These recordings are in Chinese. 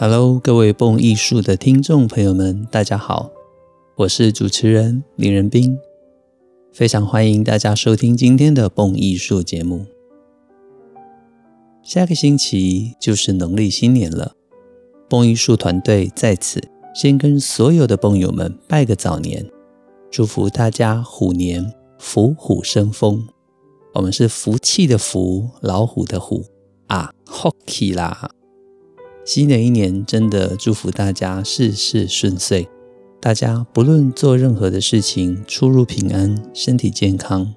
Hello，各位蹦艺术的听众朋友们，大家好，我是主持人林仁斌，非常欢迎大家收听今天的蹦艺术节目。下个星期就是农历新年了，蹦艺术团队在此先跟所有的蹦友们拜个早年，祝福大家虎年虎虎生风。我们是福气的福，老虎的虎啊，Hockey 啦！新的一年，真的祝福大家事事顺遂，大家不论做任何的事情，出入平安，身体健康。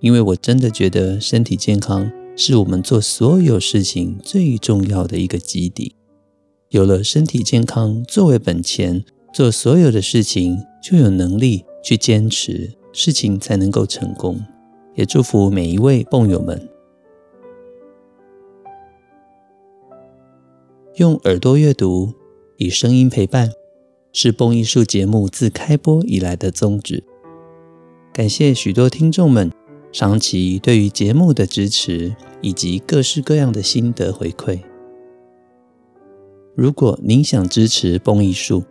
因为我真的觉得身体健康是我们做所有事情最重要的一个基底。有了身体健康作为本钱，做所有的事情就有能力去坚持，事情才能够成功。也祝福每一位蹦友们。用耳朵阅读，以声音陪伴，是蹦艺术节目自开播以来的宗旨。感谢许多听众们长期对于节目的支持，以及各式各样的心得回馈。如果您想支持蹦艺术，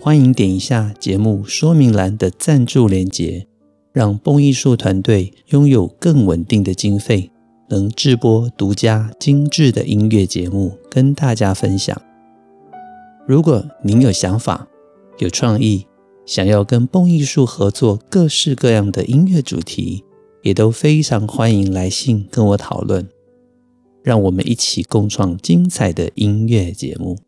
欢迎点一下节目说明栏的赞助链接，让蹦艺术团队拥有更稳定的经费。能制播独家精致的音乐节目，跟大家分享。如果您有想法、有创意，想要跟蹦艺术合作各式各样的音乐主题，也都非常欢迎来信跟我讨论。让我们一起共创精彩的音乐节目。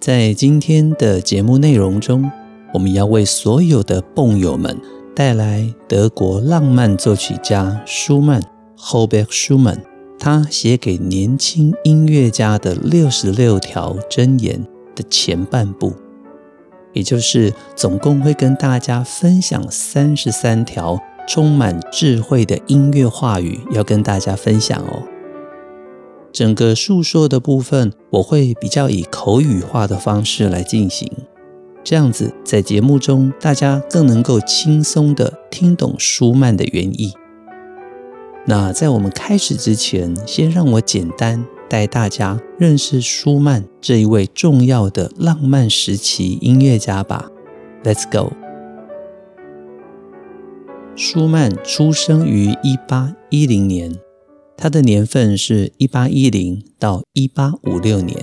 在今天的节目内容中，我们要为所有的蹦友们。带来德国浪漫作曲家舒曼 （Hobert Schumann） 他写给年轻音乐家的六十六条箴言的前半部，也就是总共会跟大家分享三十三条充满智慧的音乐话语，要跟大家分享哦。整个述说的部分，我会比较以口语化的方式来进行。这样子，在节目中，大家更能够轻松地听懂舒曼的原意。那在我们开始之前，先让我简单带大家认识舒曼这一位重要的浪漫时期音乐家吧。Let's go。舒曼出生于一八一零年，他的年份是一八一零到一八五六年，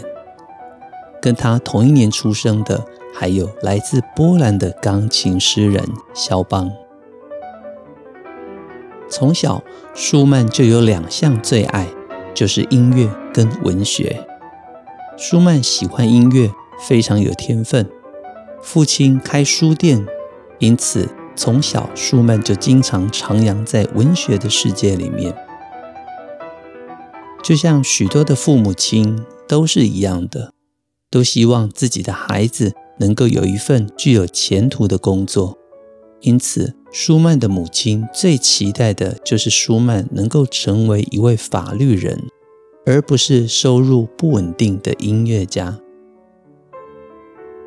跟他同一年出生的。还有来自波兰的钢琴诗人肖邦。从小，舒曼就有两项最爱，就是音乐跟文学。舒曼喜欢音乐，非常有天分。父亲开书店，因此从小舒曼就经常徜徉在文学的世界里面。就像许多的父母亲都是一样的，都希望自己的孩子。能够有一份具有前途的工作，因此舒曼的母亲最期待的就是舒曼能够成为一位法律人，而不是收入不稳定的音乐家。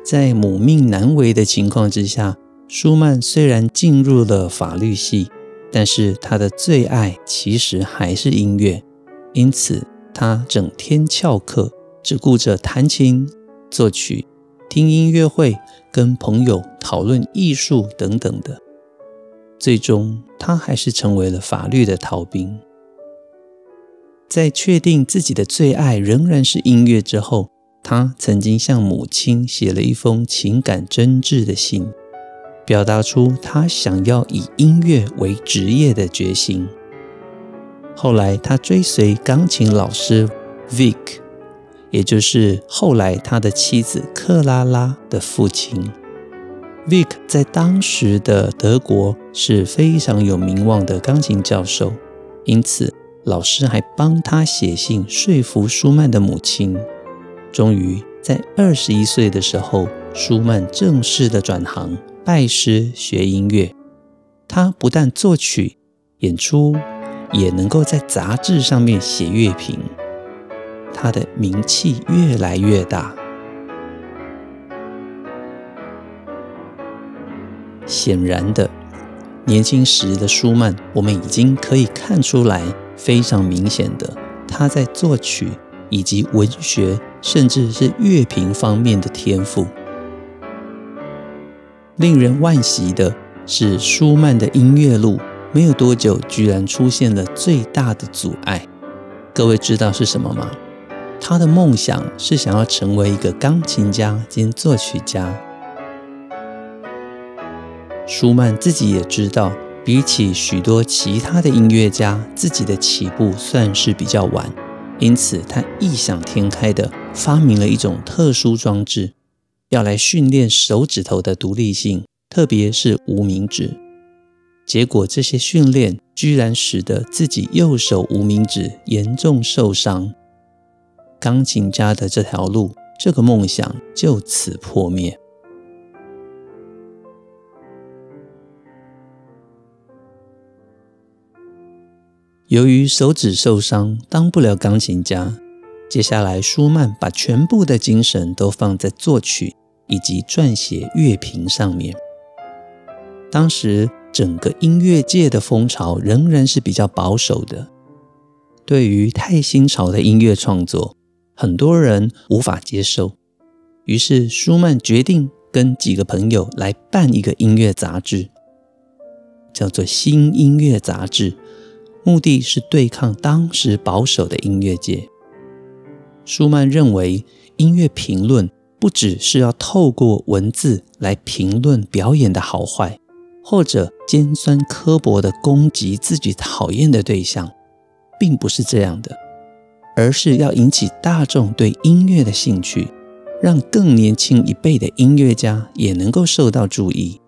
在母命难违的情况之下，舒曼虽然进入了法律系，但是他的最爱其实还是音乐，因此他整天翘课，只顾着弹琴、作曲。听音乐会，跟朋友讨论艺术等等的，最终他还是成为了法律的逃兵。在确定自己的最爱仍然是音乐之后，他曾经向母亲写了一封情感真挚的信，表达出他想要以音乐为职业的决心。后来，他追随钢琴老师 Vic。也就是后来他的妻子克拉拉的父亲，Wieck 在当时的德国是非常有名望的钢琴教授，因此老师还帮他写信说服舒曼的母亲。终于在二十一岁的时候，舒曼正式的转行拜师学音乐。他不但作曲、演出，也能够在杂志上面写乐评。他的名气越来越大。显然的，年轻时的舒曼，我们已经可以看出来，非常明显的，他在作曲以及文学，甚至是乐评方面的天赋。令人惋惜的是，舒曼的音乐路没有多久，居然出现了最大的阻碍。各位知道是什么吗？他的梦想是想要成为一个钢琴家兼作曲家。舒曼自己也知道，比起许多其他的音乐家，自己的起步算是比较晚，因此他异想天开地发明了一种特殊装置，要来训练手指头的独立性，特别是无名指。结果这些训练居然使得自己右手无名指严重受伤，钢琴家的这条路，这个梦想就此破灭。由于手指受伤，当不了钢琴家。接下来，舒曼把全部的精神都放在作曲以及撰写乐评上面。当时，整个音乐界的风潮仍然是比较保守的，对于太新潮的音乐创作，很多人无法接受。于是，舒曼决定跟几个朋友来办一个音乐杂志，叫做《新音乐杂志》。目的是对抗当时保守的音乐界。舒曼认为，音乐评论不只是要透过文字来评论表演的好坏，或者尖酸刻薄地攻击自己讨厌的对象，并不是这样的，而是要引起大众对音乐的兴趣，让更年轻一辈的音乐家也能够受到注意。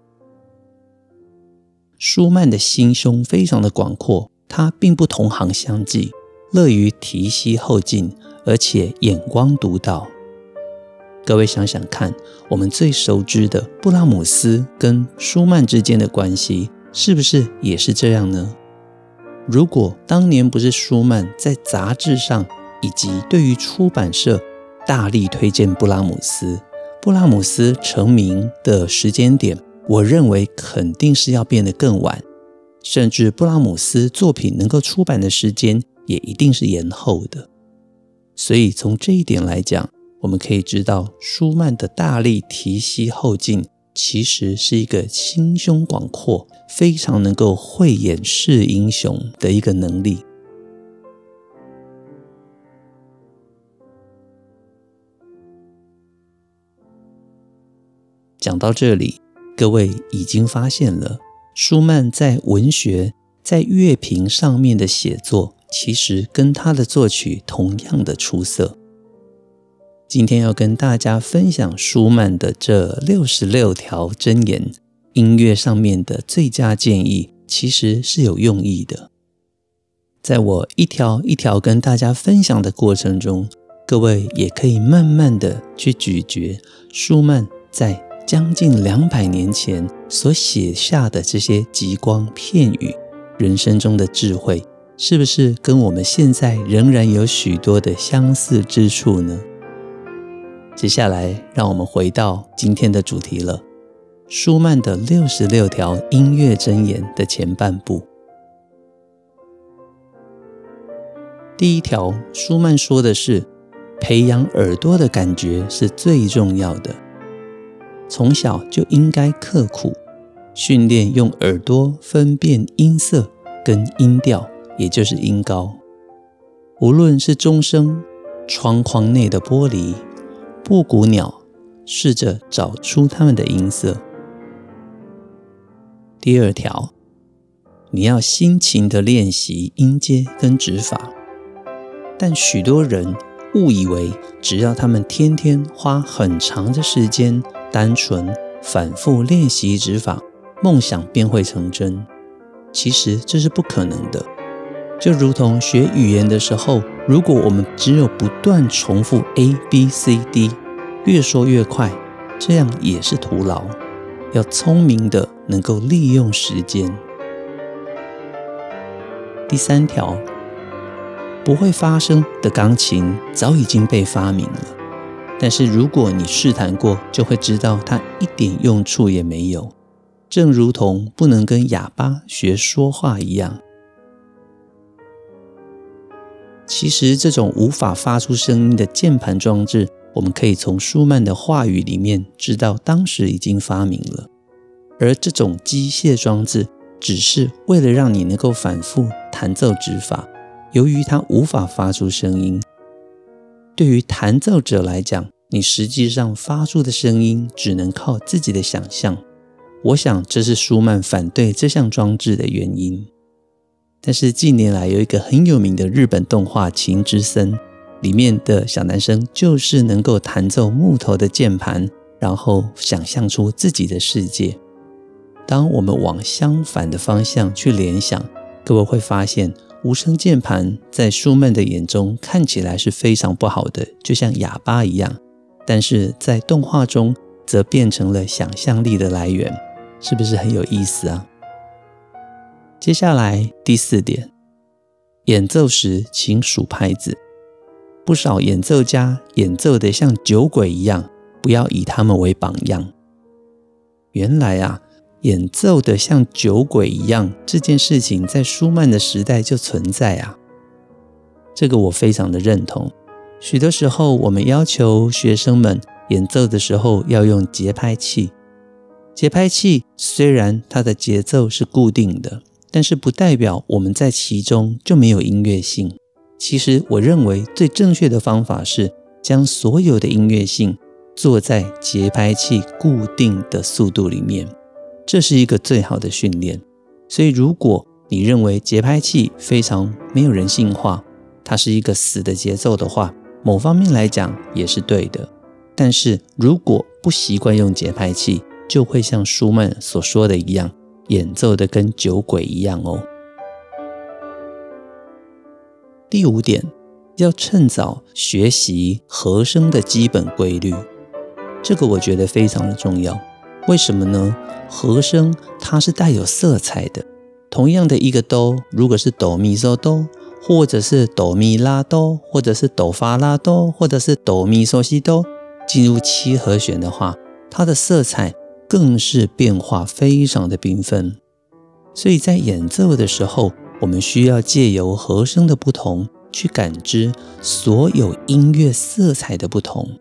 舒曼的心胸非常的广阔。他并不同行相忌，乐于提携后进，而且眼光独到。各位想想看，我们最熟知的布拉姆斯跟舒曼之间的关系，是不是也是这样呢？如果当年不是舒曼在杂志上以及对于出版社大力推荐布拉姆斯，布拉姆斯成名的时间点，我认为肯定是要变得更晚。甚至布拉姆斯作品能够出版的时间也一定是延后的，所以从这一点来讲，我们可以知道舒曼的大力提携后进，其实是一个心胸广阔、非常能够慧眼识英雄的一个能力。讲到这里，各位已经发现了。舒曼在文学、在乐评上面的写作，其实跟他的作曲同样的出色。今天要跟大家分享舒曼的这六十六条箴言，音乐上面的最佳建议，其实是有用意的。在我一条一条跟大家分享的过程中，各位也可以慢慢的去咀嚼舒曼在。将近两百年前所写下的这些吉光片羽，人生中的智慧，是不是跟我们现在仍然有许多的相似之处呢？接下来，让我们回到今天的主题了。舒曼的六十六条音乐箴言的前半部，第一条，舒曼说的是，培养耳朵的感觉是最重要的。从小就应该刻苦训练，用耳朵分辨音色跟音调，也就是音高。无论是钟声、窗框内的玻璃、布谷鸟，试着找出它们的音色。第二条，你要辛勤的练习音阶跟指法，但许多人误以为只要他们天天花很长的时间。单纯反复练习指法，梦想便会成真。其实这是不可能的。就如同学语言的时候，如果我们只有不断重复 A B C D，越说越快，这样也是徒劳。要聪明的能够利用时间。第三条，不会发声的钢琴早已经被发明了。但是如果你试弹过，就会知道它一点用处也没有，正如同不能跟哑巴学说话一样。其实这种无法发出声音的键盘装置，我们可以从舒曼的话语里面知道，当时已经发明了。而这种机械装置，只是为了让你能够反复弹奏指法。由于它无法发出声音，对于弹奏者来讲，你实际上发出的声音只能靠自己的想象。我想这是舒曼反对这项装置的原因。但是近年来有一个很有名的日本动画《琴之森》，里面的小男生就是能够弹奏木头的键盘，然后想象出自己的世界。当我们往相反的方向去联想，各位会发现。无声键盘在舒曼的眼中看起来是非常不好的，就像哑巴一样。但是在动画中，则变成了想象力的来源，是不是很有意思啊？接下来第四点，演奏时请数拍子。不少演奏家演奏得像酒鬼一样，不要以他们为榜样。原来啊。演奏的像酒鬼一样，这件事情在舒曼的时代就存在啊。这个我非常的认同。许多时候，我们要求学生们演奏的时候要用节拍器。节拍器虽然它的节奏是固定的，但是不代表我们在其中就没有音乐性。其实，我认为最正确的方法是将所有的音乐性做在节拍器固定的速度里面。这是一个最好的训练，所以如果你认为节拍器非常没有人性化，它是一个死的节奏的话，某方面来讲也是对的。但是如果不习惯用节拍器，就会像舒曼所说的一样，演奏的跟酒鬼一样哦。第五点，要趁早学习和声的基本规律，这个我觉得非常的重要。为什么呢？和声它是带有色彩的。同样的一个哆，如果是哆咪嗦哆，或者是哆咪拉哆，或者是哆发拉哆，或者是哆咪嗦西哆，进入七和弦的话，它的色彩更是变化非常的缤纷。所以在演奏的时候，我们需要借由和声的不同，去感知所有音乐色彩的不同。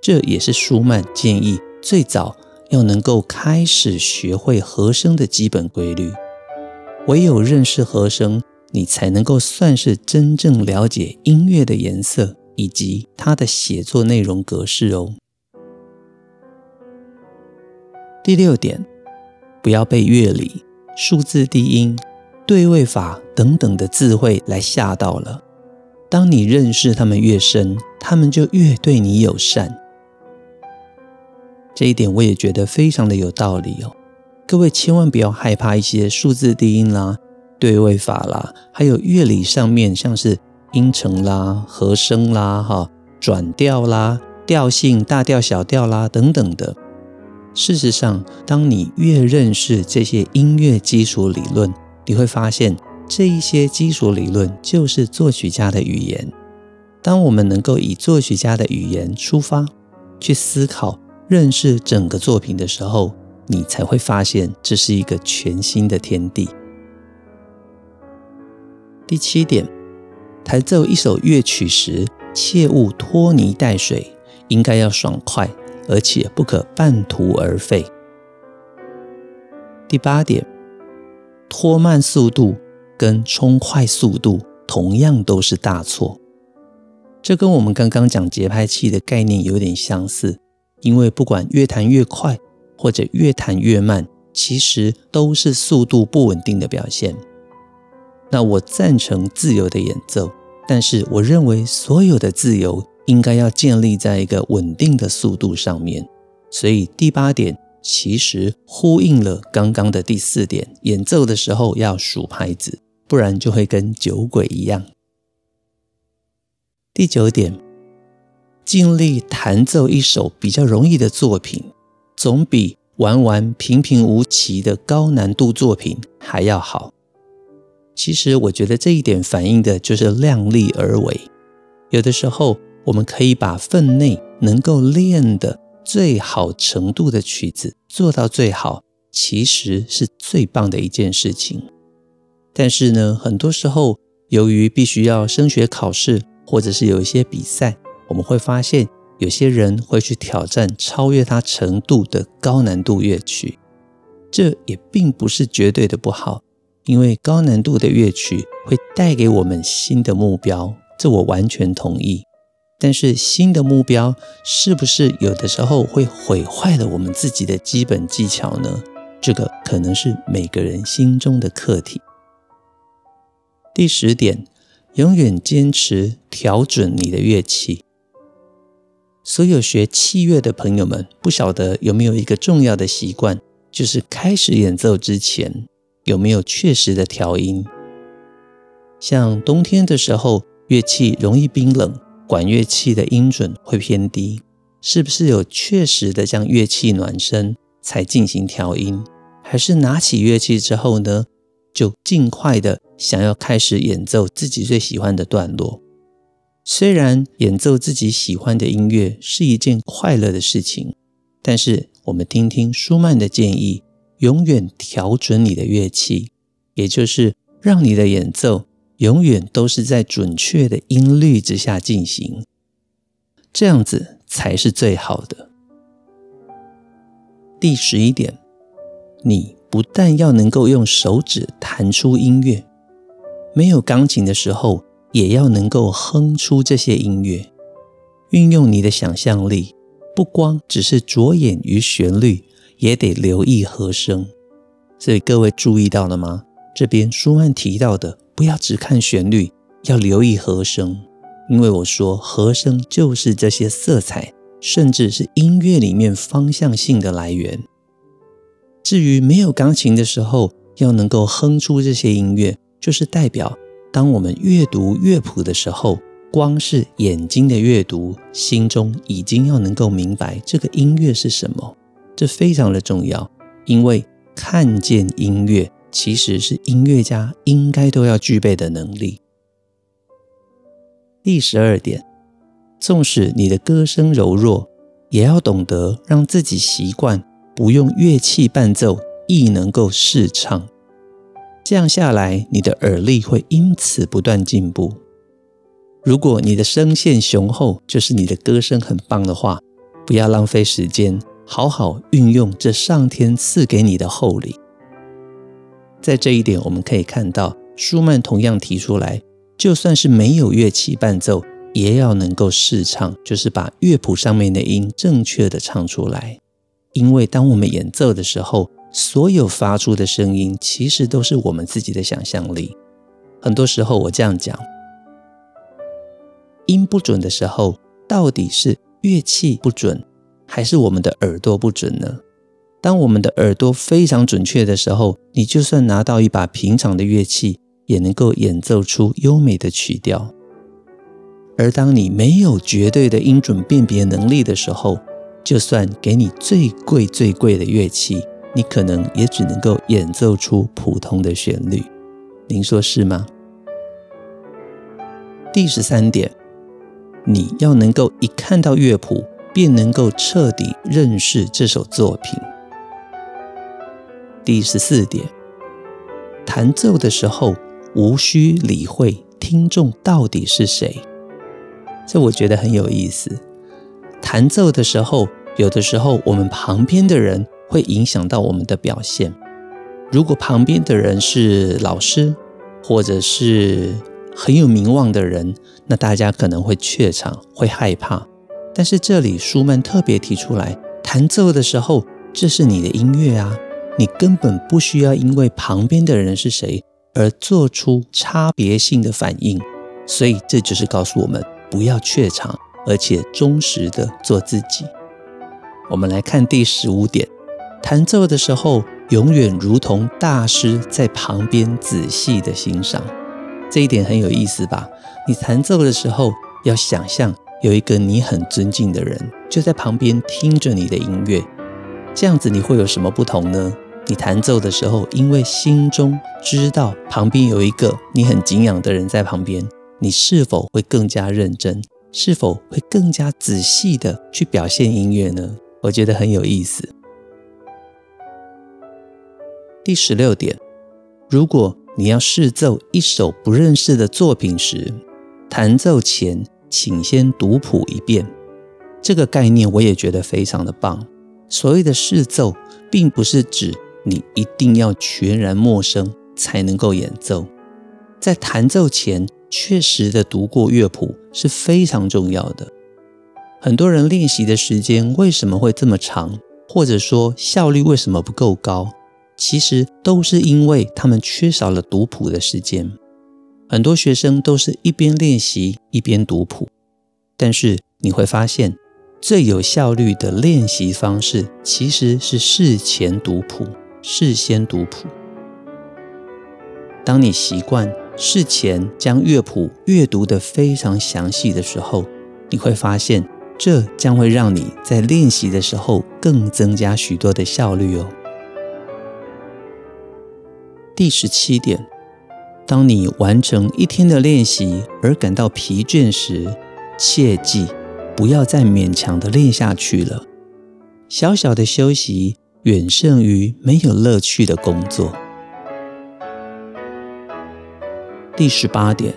这也是舒曼建议最早。要能够开始学会和声的基本规律，唯有认识和声，你才能够算是真正了解音乐的颜色以及它的写作内容格式哦。第六点，不要被乐理、数字低音、对位法等等的字汇来吓到了。当你认识他们越深，他们就越对你友善。这一点我也觉得非常的有道理哦，各位千万不要害怕一些数字低音啦、对位法啦，还有乐理上面像是音程啦、和声啦、哈转调啦、调性大调小调啦等等的。事实上，当你越认识这些音乐基础理论，你会发现这一些基础理论就是作曲家的语言。当我们能够以作曲家的语言出发去思考。认识整个作品的时候，你才会发现这是一个全新的天地。第七点，弹奏一首乐曲时，切勿拖泥带水，应该要爽快，而且不可半途而废。第八点，拖慢速度跟冲快速度同样都是大错。这跟我们刚刚讲节拍器的概念有点相似。因为不管越弹越快，或者越弹越慢，其实都是速度不稳定的表现。那我赞成自由的演奏，但是我认为所有的自由应该要建立在一个稳定的速度上面。所以第八点其实呼应了刚刚的第四点，演奏的时候要数拍子，不然就会跟酒鬼一样。第九点。尽力弹奏一首比较容易的作品，总比玩玩平平无奇的高难度作品还要好。其实我觉得这一点反映的就是量力而为。有的时候，我们可以把分内能够练的最好程度的曲子做到最好，其实是最棒的一件事情。但是呢，很多时候由于必须要升学考试，或者是有一些比赛，我们会发现有些人会去挑战超越他程度的高难度乐曲。这也并不是绝对的不好，因为高难度的乐曲会带给我们新的目标，这我完全同意。但是新的目标是不是有的时候会毁坏了我们自己的基本技巧呢？这个可能是每个人心中的课题。第十点，永远坚持调准你的乐器。所有学器乐的朋友们，不晓得有没有一个重要的习惯，就是开始演奏之前有没有确实的调音。像冬天的时候，乐器容易冰冷。管乐器的音准会偏低，是不是有确实的将乐器暖身才进行调音？还是拿起乐器之后呢，就尽快的想要开始演奏自己最喜欢的段落？虽然演奏自己喜欢的音乐是一件快乐的事情，但是我们听听舒曼的建议：永远调准你的乐器，也就是让你的演奏。永远都是在准确的音律之下进行，这样子才是最好的。第十一点，你不但要能够用手指弹出音乐，没有钢琴的时候，也要能够哼出这些音乐。运用你的想象力，不光只是着眼于旋律，也得留意和声。所以各位注意到了吗？这边舒曼提到的。不要只看旋律，要留意和声，因为我说和声就是这些色彩，甚至是音乐里面方向性的来源。至于没有钢琴的时候，要能够哼出这些音乐，就是代表当我们阅读乐谱的时候，光是眼睛的阅读，心中已经要能够明白这个音乐是什么，这非常的重要，因为看见音乐。其实是音乐家应该都要具备的能力。第十二点，纵使你的歌声柔弱，也要懂得让自己习惯不用乐器伴奏，亦能够试唱。这样下来，你的耳力会因此不断进步。如果你的声线雄厚，就是你的歌声很棒的话，不要浪费时间，好好运用这上天赐给你的厚礼。在这一点，我们可以看到，舒曼同样提出来，就算是没有乐器伴奏，也要能够试唱，就是把乐谱上面的音正确的唱出来。因为当我们演奏的时候，所有发出的声音其实都是我们自己的想象力。很多时候我这样讲，音不准的时候，到底是乐器不准，还是我们的耳朵不准呢？当我们的耳朵非常准确的时候，你就算拿到一把平常的乐器，也能够演奏出优美的曲调。而当你没有绝对的音准辨别能力的时候，就算给你最贵最贵的乐器，你可能也只能够演奏出普通的旋律。您说是吗？第十三点，你要能够一看到乐谱，便能够彻底认识这首作品。第十四点，弹奏的时候无需理会听众到底是谁，这我觉得很有意思。弹奏的时候，有的时候我们旁边的人会影响到我们的表现。如果旁边的人是老师，或者是很有名望的人，那大家可能会怯场，会害怕。但是这里舒曼特别提出来，弹奏的时候，这是你的音乐啊。你根本不需要因为旁边的人是谁而做出差别性的反应，所以这就是告诉我们不要怯场，而且忠实的做自己。我们来看第十五点，弹奏的时候永远如同大师在旁边仔细的欣赏，这一点很有意思吧？你弹奏的时候要想象有一个你很尊敬的人就在旁边听着你的音乐，这样子你会有什么不同呢？你弹奏的时候，因为心中知道旁边有一个你很敬仰的人在旁边，你是否会更加认真？是否会更加仔细的去表现音乐呢？我觉得很有意思。第十六点，如果你要试奏一首不认识的作品时，弹奏前请先读谱一遍。这个概念我也觉得非常的棒。所谓的试奏，并不是指你一定要全然陌生才能够演奏。在弹奏前，确实的读过乐谱是非常重要的。很多人练习的时间为什么会这么长，或者说效率为什么不够高？其实都是因为他们缺少了读谱的时间。很多学生都是一边练习一边读谱，但是你会发现，最有效率的练习方式其实是事前读谱，事先读谱。当你习惯事前将乐谱阅读得非常详细的时候，你会发现，这将会让你在练习的时候更增加许多的效率哦。第十七点，当你完成一天的练习而感到疲倦时，切记不要再勉强的练下去了。小小的休息远胜于没有乐趣的工作。第十八点，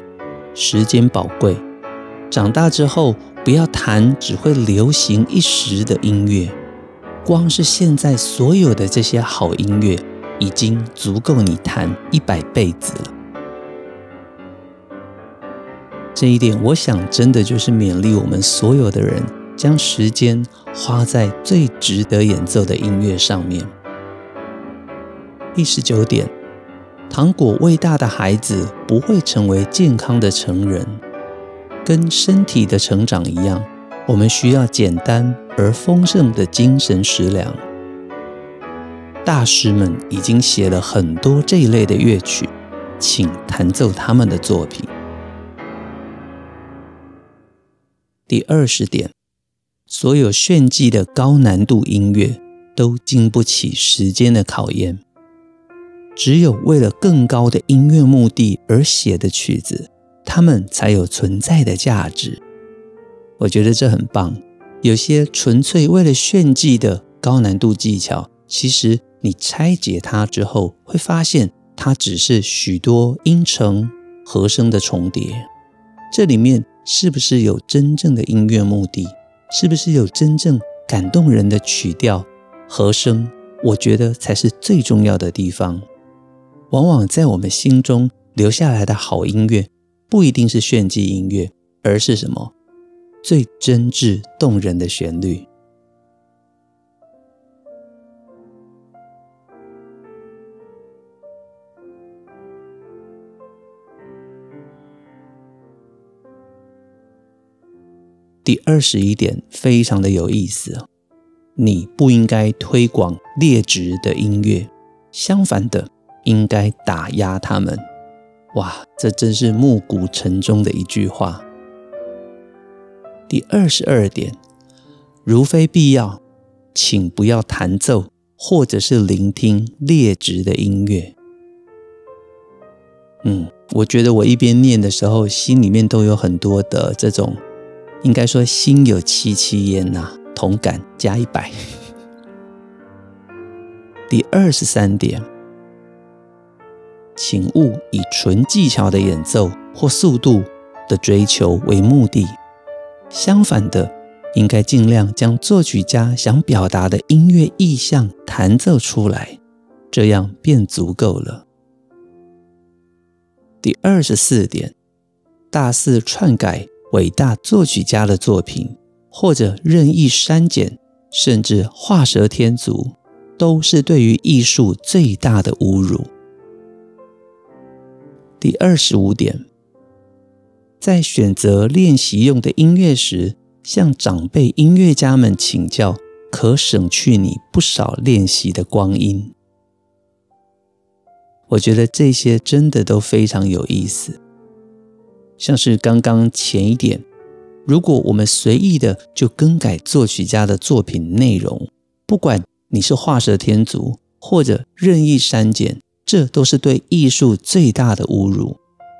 时间宝贵，长大之后不要弹只会流行一时的音乐，光是现在所有的这些好音乐。已经足够你弹一百辈子了。这一点，我想真的就是勉励我们所有的人，将时间花在最值得演奏的音乐上面。第十九点，糖果喂大的孩子不会成为健康的成人，跟身体的成长一样，我们需要简单而丰盛的精神食粮。大师们已经写了很多这一类的乐曲，请弹奏他们的作品。第二十点，所有炫技的高难度音乐都经不起时间的考验。只有为了更高的音乐目的而写的曲子，它们才有存在的价值。我觉得这很棒。有些纯粹为了炫技的高难度技巧，其实。你拆解它之后，会发现它只是许多音程和声的重叠。这里面是不是有真正的音乐目的？是不是有真正感动人的曲调和声？我觉得才是最重要的地方。往往在我们心中留下来的好音乐，不一定是炫技音乐，而是什么？最真挚动人的旋律。第二十一点非常的有意思，你不应该推广劣质的音乐，相反的，应该打压他们。哇，这真是暮鼓晨钟的一句话。第二十二点，如非必要，请不要弹奏或者是聆听劣质的音乐。嗯，我觉得我一边念的时候，心里面都有很多的这种。应该说心有戚戚焉呐，同感加一百。第二十三点，请勿以纯技巧的演奏或速度的追求为目的，相反的，应该尽量将作曲家想表达的音乐意象弹奏出来，这样便足够了。第二十四点，大肆篡改。伟大作曲家的作品，或者任意删减，甚至画蛇添足，都是对于艺术最大的侮辱。第二十五点，在选择练习用的音乐时，向长辈音乐家们请教，可省去你不少练习的光阴。我觉得这些真的都非常有意思。像是刚刚前一点，如果我们随意的就更改作曲家的作品内容，不管你是画蛇添足或者任意删减，这都是对艺术最大的侮辱，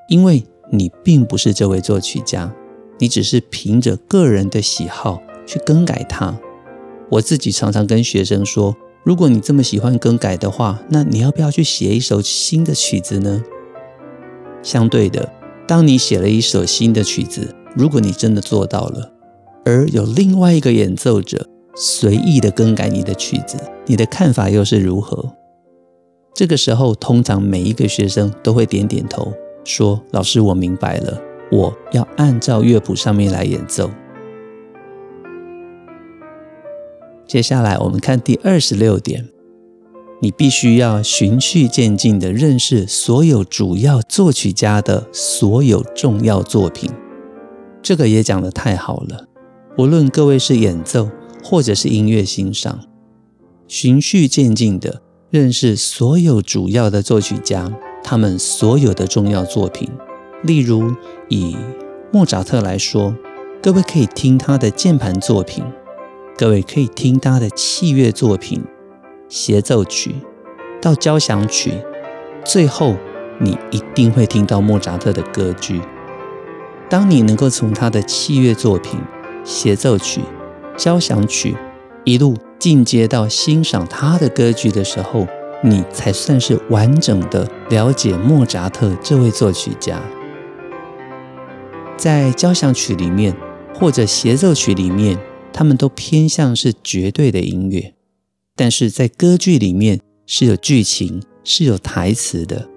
因为你并不是这位作曲家，你只是凭着个人的喜好去更改它。我自己常常跟学生说，如果你这么喜欢更改的话，那你要不要去写一首新的曲子呢？相对的，当你写了一首新的曲子，如果你真的做到了，而有另外一个演奏者随意的更改你的曲子，你的看法又是如何？这个时候，通常每一个学生都会点点头，说：“老师，我明白了，我要按照乐谱上面来演奏。”接下来，我们看第二十六点，你必须要循序渐进地认识所有主要作曲家的所有重要作品。这个也讲得太好了，无论各位是演奏或者是音乐欣赏，循序渐进地。认识所有主要的作曲家，他们所有的重要作品。例如，以莫扎特来说，各位可以听他的键盘作品，各位可以听他的器乐作品、协奏曲到交响曲，最后你一定会听到莫扎特的歌剧。当你能够从他的器乐作品、协奏曲、交响曲一路，进阶到欣赏他的歌剧的时候，你才算是完整的了解莫扎特这位作曲家。在交响曲里面或者协奏曲里面，他们都偏向是绝对的音乐；但是在歌剧里面是有剧情、是有台词的。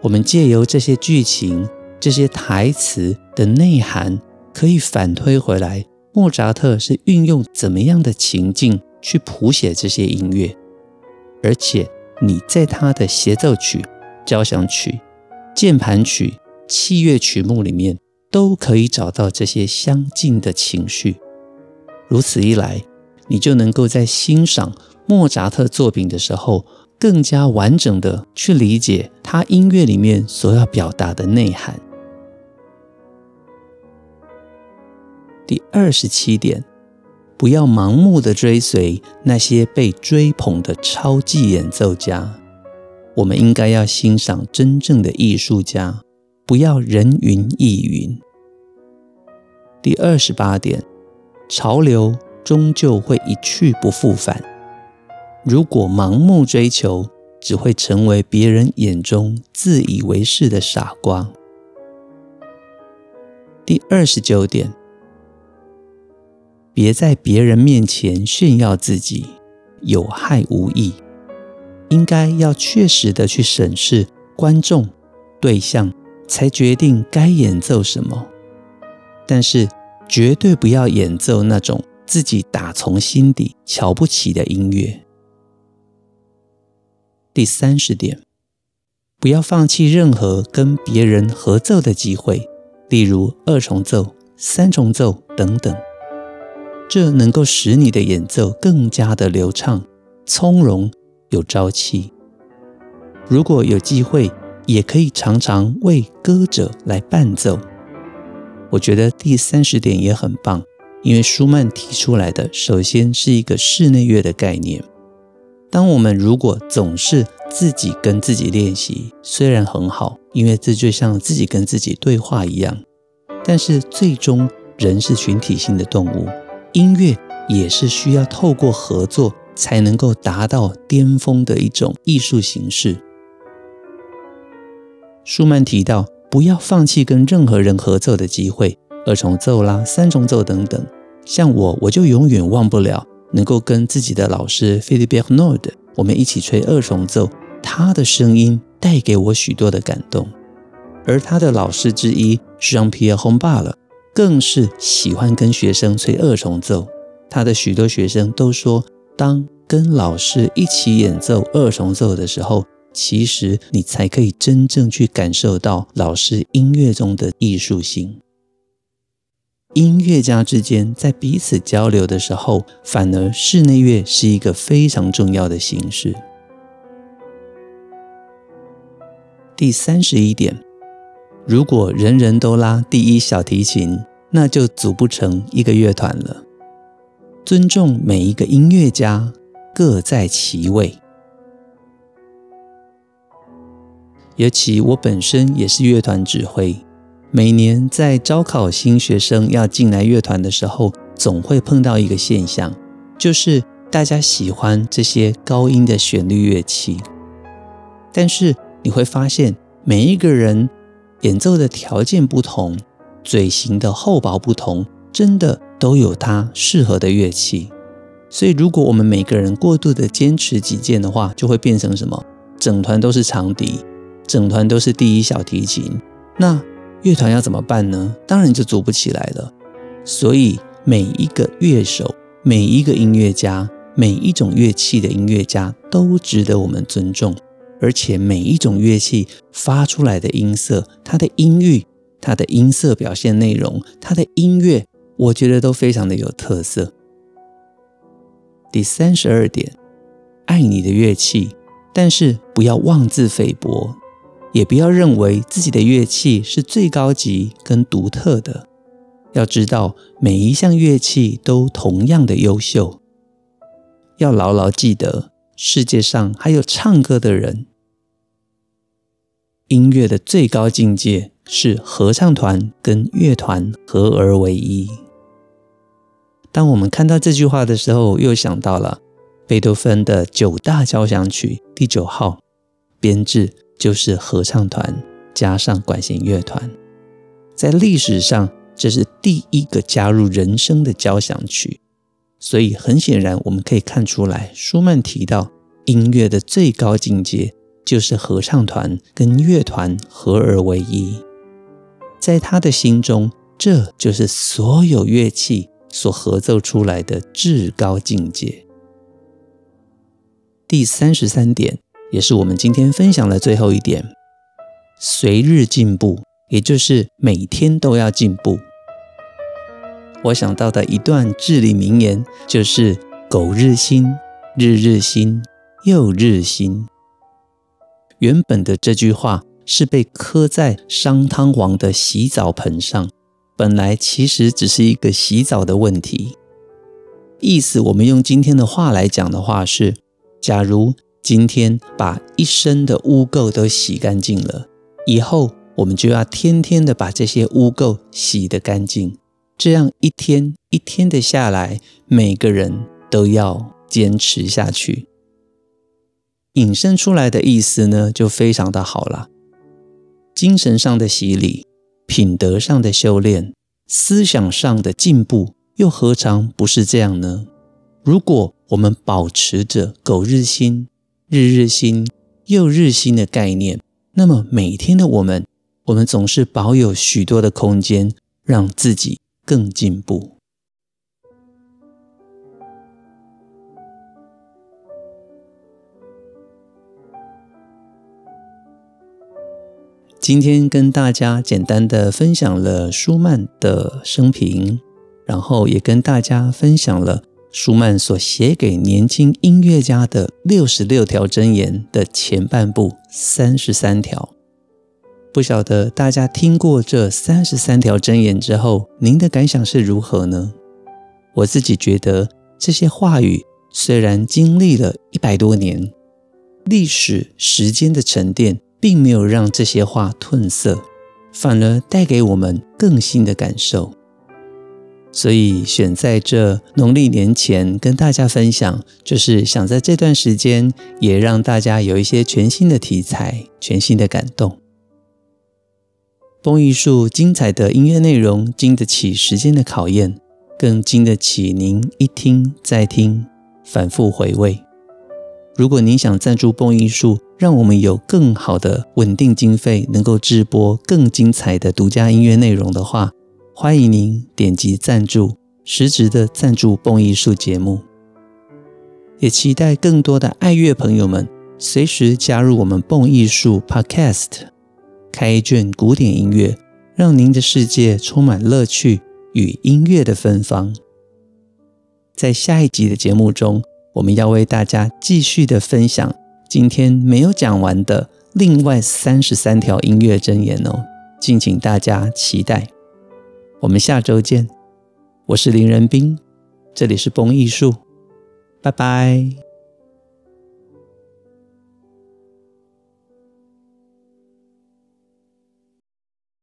我们借由这些剧情、这些台词的内涵，可以反推回来，莫扎特是运用怎么样的情境，去谱写这些音乐，而且你在他的协奏曲、交响曲、键盘曲、器乐曲目里面，都可以找到这些相近的情绪。如此一来，你就能够在欣赏莫扎特作品的时候，更加完整的去理解他音乐里面所要表达的内涵。第二十七点。不要盲目的追随那些被追捧的超级演奏家，我们应该要欣赏真正的艺术家，不要人云亦云。第二十八点，潮流终究会一去不复返，如果盲目追求，只会成为别人眼中自以为是的傻瓜。第二十九点。别在别人面前炫耀自己，有害无益。应该要确实的去审视观众对象，才决定该演奏什么。但是绝对不要演奏那种自己打从心底瞧不起的音乐。第三十点，不要放弃任何跟别人合奏的机会，例如二重奏、三重奏等等。这能够使你的演奏更加的流畅、从容、有朝气。如果有机会，也可以常常为歌者来伴奏。我觉得第三十点也很棒，因为舒曼提出来的首先是一个室内乐的概念。当我们如果总是自己跟自己练习，虽然很好，因为这就像自己跟自己对话一样，但是最终人是群体性的动物。音乐也是需要透过合作才能够达到巅峰的一种艺术形式。舒曼提到，不要放弃跟任何人合奏的机会，二重奏啦、三重奏等等。像我，我就永远忘不了能够跟自己的老师 Philippe Bernard 我们一起吹二重奏，他的声音带给我许多的感动。而他的老师之一 Jean-Pierre Rampal 更是喜欢跟学生吹二重奏，他的许多学生都说，当跟老师一起演奏二重奏的时候，其实你才可以真正去感受到老师音乐中的艺术性。音乐家之间在彼此交流的时候，反而室内乐是一个非常重要的形式。第三十一点。如果人人都拉第一小提琴，那就组不成一个乐团了。尊重每一个音乐家，各在其位。尤其我本身也是乐团指挥，每年在招考新学生要进来乐团的时候，总会碰到一个现象，就是大家喜欢这些高音的旋律乐器，但是你会发现每一个人。演奏的条件不同，嘴型的厚薄不同，真的都有它适合的乐器。所以，如果我们每个人过度的坚持己见的话，就会变成什么？整团都是长笛，整团都是第一小提琴，那乐团要怎么办呢？当然就组不起来了。所以，每一个乐手，每一个音乐家，每一种乐器的音乐家都值得我们尊重。而且每一种乐器发出来的音色，它的音域、它的音色表现内容、它的音乐，我觉得都非常的有特色。第三十二点，爱你的乐器，但是不要妄自菲薄，也不要认为自己的乐器是最高级跟独特的。要知道，每一项乐器都同样的优秀。要牢牢记得，世界上还有唱歌的人。音乐的最高境界是合唱团跟乐团合而为一。当我们看到这句话的时候，又想到了贝多芬的九大交响曲第九号，编制就是合唱团加上管弦乐团。在历史上，这是第一个加入人声的交响曲，所以很显然我们可以看出来，舒曼提到音乐的最高境界。就是合唱团跟乐团合而为一，在他的心中，这就是所有乐器所合奏出来的至高境界。第三十三点，也是我们今天分享的最后一点：随日进步，也就是每天都要进步。我想到的一段至理名言就是“苟日新，日日新，又日新”。原本的这句话是被刻在商汤王的洗澡盆上，本来其实只是一个洗澡的问题。意思我们用今天的话来讲的话是：假如今天把一身的污垢都洗干净了，以后我们就要天天的把这些污垢洗得干净。这样一天一天的下来，每个人都要坚持下去。引申出来的意思呢，就非常的好了。精神上的洗礼，品德上的修炼，思想上的进步，又何尝不是这样呢？如果我们保持着“苟日新，日日新，又日新”的概念，那么每天的我们，我们总是保有许多的空间，让自己更进步。今天跟大家简单的分享了舒曼的生平，然后也跟大家分享了舒曼所写给年轻音乐家的六十六条箴言的前半部三十三条。不晓得大家听过这三十三条箴言之后，您的感想是如何呢？我自己觉得这些话语虽然经历了一百多年，历史时间的沉淀。并没有让这些话褪色，反而带给我们更新的感受。所以选在这农历年前跟大家分享，就是想在这段时间也让大家有一些全新的题材、全新的感动。蹦艺术精彩的音乐内容，经得起时间的考验，更经得起您一听再听、反复回味。如果您想赞助蹦艺术，让我们有更好的稳定经费，能够直播更精彩的独家音乐内容的话，欢迎您点击赞助，实质的赞助蹦艺术节目。也期待更多的爱乐朋友们随时加入我们蹦艺术 Podcast，开一卷古典音乐，让您的世界充满乐趣与音乐的芬芳。在下一集的节目中，我们要为大家继续的分享今天没有讲完的另外三十三条音乐箴言哦，敬请大家期待。我们下周见，我是林仁斌，这里是崩艺术，拜拜。